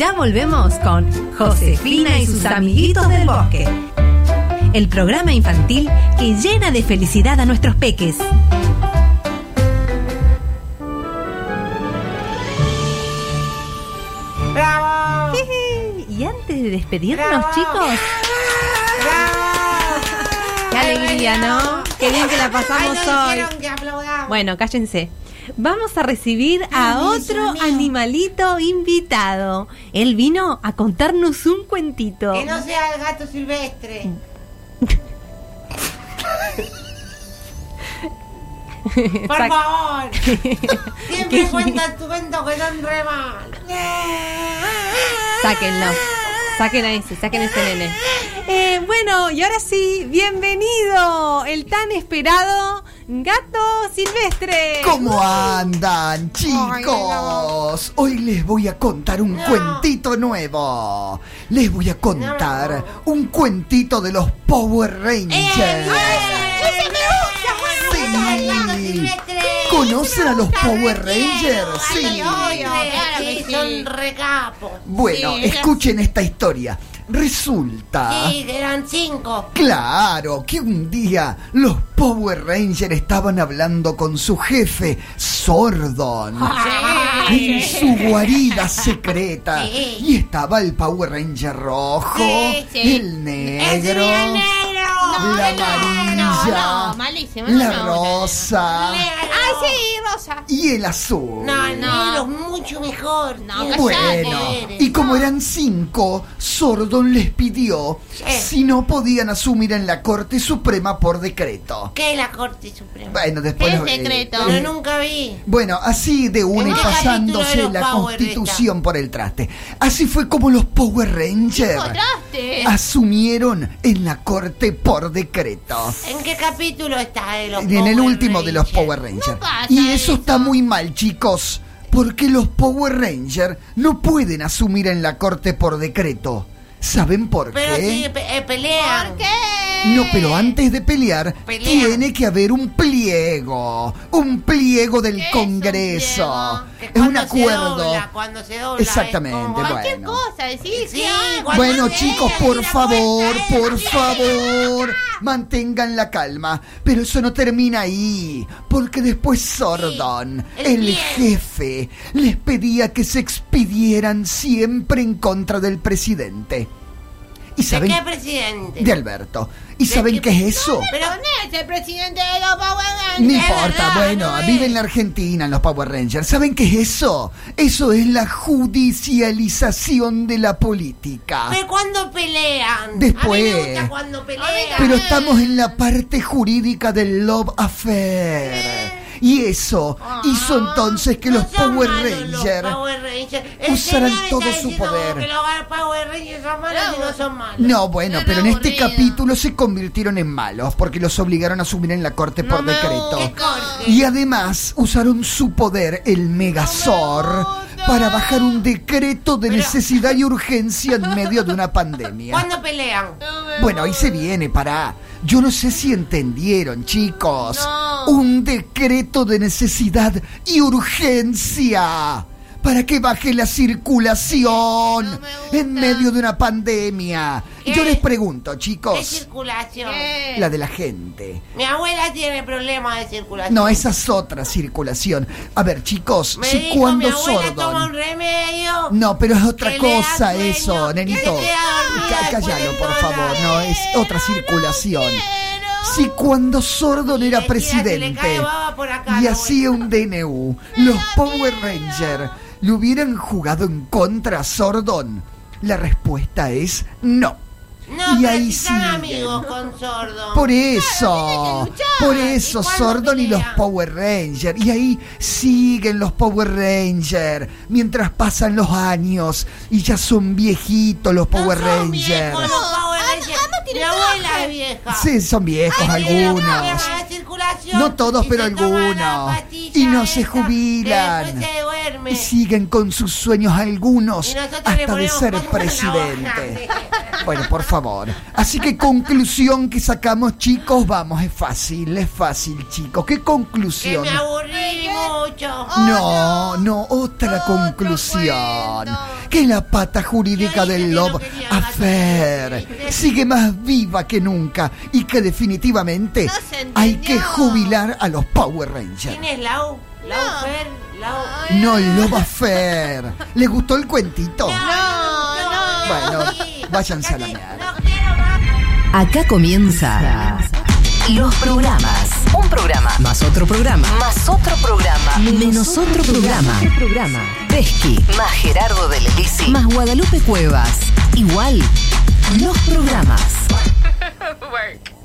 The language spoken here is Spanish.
Ya volvemos con Josefina y sus amiguitos del bosque. El programa infantil que llena de felicidad a nuestros peques. ¡Bravo! Y antes de despedirnos, ¡Bravo! chicos, ¡Bravo! qué alegría, ¿no? Qué bien que la pasamos Ay, no hoy. que. Bueno, cállense. Vamos a recibir a Ay, otro animalito invitado. Él vino a contarnos un cuentito. Que no sea el gato silvestre. Por favor. Siempre cuentan tu cuento que son re mal. Sáquenlo. Saquen a ese, saquen a ese nene. Eh, bueno, y ahora sí, bienvenido, el tan esperado gato silvestre. ¿Cómo andan, chicos? Hoy les voy a contar un No. cuentito nuevo. Les voy a contar un cuentito de los Power Rangers. ¡Ese me gusta! Sí. ¿Conocen a los Power Rangers? Sí, son recapos. Bueno, escuchen esta historia. Resulta... Sí, que eran cinco. Claro, que un día los Power Rangers estaban hablando con su jefe, Sordon. En su guarida secreta. Sí. Y estaba el Power Ranger rojo, Sí, el ¡Ese negro, el negro! la no, amarilla, no, no, malísimo, la rosa. Ay, sí, Rosa. y el azul. No, No. negro es mucho mejor. No, Tiene callate. Bueno, y como eran cinco, Sordon les pidió si no podían asumir en la Corte Suprema por decreto. ¿Qué es la Corte Suprema? Bueno, después... ¿Qué lo- decreto? eh, Pero nunca vi. Bueno, así de una ¿En y pasándose la Power constitución por el traste. Así fue como los Power Rangers Encontraste. asumieron en la corte por decreto. ¿En qué capítulo está de los En el Power último de los Rangers? Power Rangers. Pasa y eso eso. está muy mal, chicos. Porque los Power Rangers no pueden asumir en la corte por decreto. ¿Saben por Pero qué? sí, pe- eh, pelean. ¿Por qué? No, pero antes de pelear, tiene que haber un pliego. Un pliego del ¿Qué es un Congreso. Es un se acuerdo. dobla, cuando se dobla, Exactamente, como- bueno. Cualquier cosa, Bueno chicos, por favor, vuelta, por es- favor, mantengan la calma. Pero eso no termina ahí, porque después Sordon, el el jefe, les pedía que se expidieran siempre en contra del presidente. ¿Y ¿De saben? qué presidente? De Alberto. ¿Y saben qué- qué es eso? Pero ¿Dónde es el presidente de los Power No Rangers? importa, verdad, bueno, no vive en la Argentina en los Power Rangers. ¿Saben qué es eso? Eso es la judicialización de la política. Pero cuando pelean. Después. A mí me gusta cuando pelean. Pero estamos en la parte jurídica del Love Affair. Y eso hizo entonces que No Power Rangers los Power Rangers. Usaran señor todo su poder. Que los Power Rangers son malos y no son malos. No, bueno, pero en este aburrido. capítulo se convirtieron en malos porque los obligaron a asumir en la corte por me decreto. gusta. Y además usaron su poder, el Megazord, para bajar un decreto de Pero- necesidad y urgencia en medio de una pandemia. ¿Cuándo pelean? Bueno, ahí se viene, pará. Yo no sé si entendieron, chicos. No. Un decreto de necesidad y urgencia. Para que baje la circulación No me gusta. en medio de una pandemia. ¿Qué? Yo les pregunto, ¿Qué chicos. circulación? ¿Qué? La de la gente. Mi abuela tiene problemas de circulación. No, esa es otra circulación. A ver, chicos, Me si dijo, mi cuando toma un remedio. No, pero es otra cosa eso, nenito. Cállalo, por favor. No, es otra circulación. Si cuando Sordon era presidente y hacía un DNU, los Power Rangers le hubieran jugado en contra a Sordon. La respuesta es no. No, y ahí siguen. amigos con sordo. Por eso, luchar. por eso ¿Y cuándo Sordon y los? Power Rangers. Y ahí siguen los Power Rangers. Mientras pasan los años y ya son viejitos los Power no son Rangers. viejos los Power Rangers. Mi abuela es vieja. Sí, son viejos Ay, algunos. No todos, pero algunos. Y no se jubilan. se. Y siguen con sus sueños algunos hasta de ser presidente. Bueno, por favor. Así que conclusión que sacamos, chicos, vamos, es fácil, es fácil, chicos. ¿Qué Que conclusión? me aburrí mucho. No, no, otra conclusión. Que la pata jurídica del Love no Affair sigue más viva que nunca y que definitivamente No hay que jubilar a los Power Rangers. ¿Quién es Lau? Lau No. Fer, Lau. No Love Affair. ¿Le gustó el cuentito? No, no. Bueno, sí. váyanse a la mierda. No. Acá comienza Los Programas. Un programa. Más otro programa. Más otro programa. Menos otro programa. programa. Pesqui. Más Gerardo de Lelisi. Más Guadalupe Cuevas. Igual. Los programas.